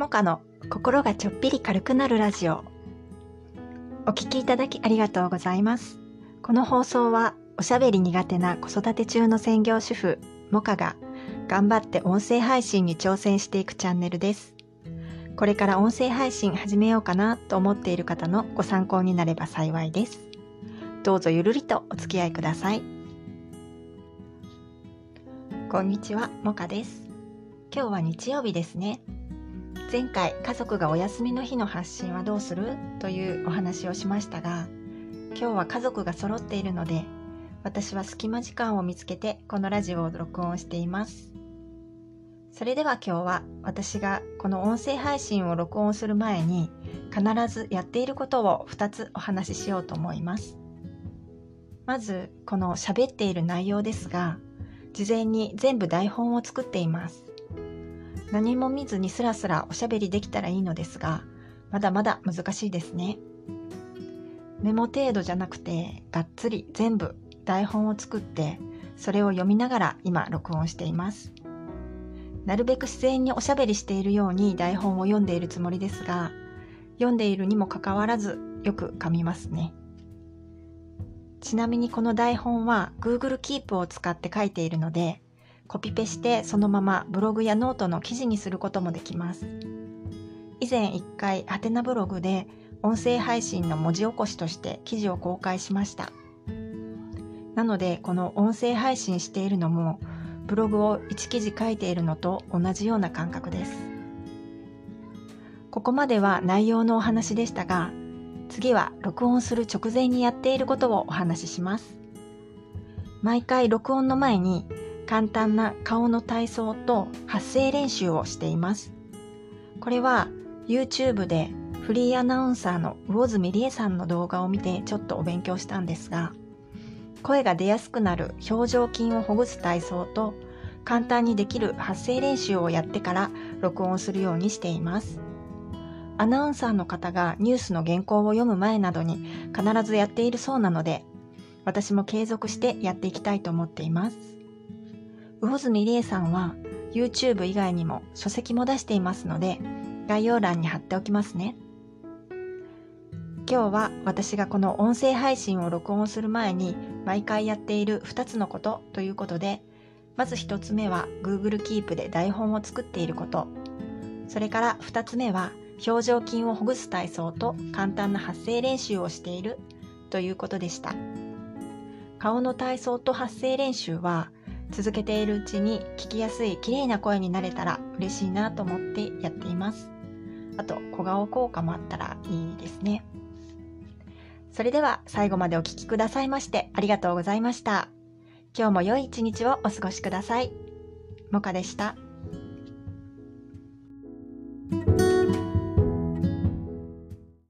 モカの心がちょっぴり軽くなるラジオ。お聞きいただきありがとうございます。この放送はおしゃべり苦手な子育て中の専業主婦モカが頑張って音声配信に挑戦していくチャンネルです。これから音声配信始めようかなと思っている方のご参考になれば幸いです。どうぞゆるりとお付き合いください。こんにちはモカです。今日は日曜日ですね。前回家族がお休みの日の発信はどうするというお話をしましたが今日は家族が揃っているので私は隙間時間を見つけてこのラジオを録音しています。それでは今日は私がこの音声配信を録音する前に必ずやっていることを2つお話ししようと思います。まずこの喋っている内容ですが事前に全部台本を作っています。何も見ずにスラスラおしゃべりできたらいいのですが、まだまだ難しいですね。メモ程度じゃなくて、がっつり全部台本を作って、それを読みながら今録音しています。なるべく自然におしゃべりしているように台本を読んでいるつもりですが、読んでいるにもかかわらずよく噛みますね。ちなみにこの台本は Google Keep を使って書いているので、コピペしてそのままブログやノートの記事にすることもできます。以前一回ハテナブログで音声配信の文字起こしとして記事を公開しました。なのでこの音声配信しているのもブログを1記事書いているのと同じような感覚です。ここまでは内容のお話でしたが次は録音する直前にやっていることをお話しします。毎回録音の前に簡単な顔の体操と発声練習をしています。これは YouTube でフリーアナウンサーの魚住理恵さんの動画を見てちょっとお勉強したんですが、声が出やすくなる表情筋をほぐす体操と簡単にできる発声練習をやってから録音するようにしています。アナウンサーの方がニュースの原稿を読む前などに必ずやっているそうなので、私も継続してやっていきたいと思っています。魚住理恵さんは YouTube 以外にも書籍も出していますので概要欄に貼っておきますね。今日は私がこの音声配信を録音する前に毎回やっている2つのことということでまず1つ目は Google Keep で台本を作っていることそれから2つ目は表情筋をほぐす体操と簡単な発声練習をしているということでした顔の体操と発声練習は続けているうちに聞きやすい綺麗な声になれたら嬉しいなと思ってやっています。あと小顔効果もあったらいいですね。それでは最後までお聴きくださいましてありがとうございました。今日も良い一日をお過ごしください。もかでした。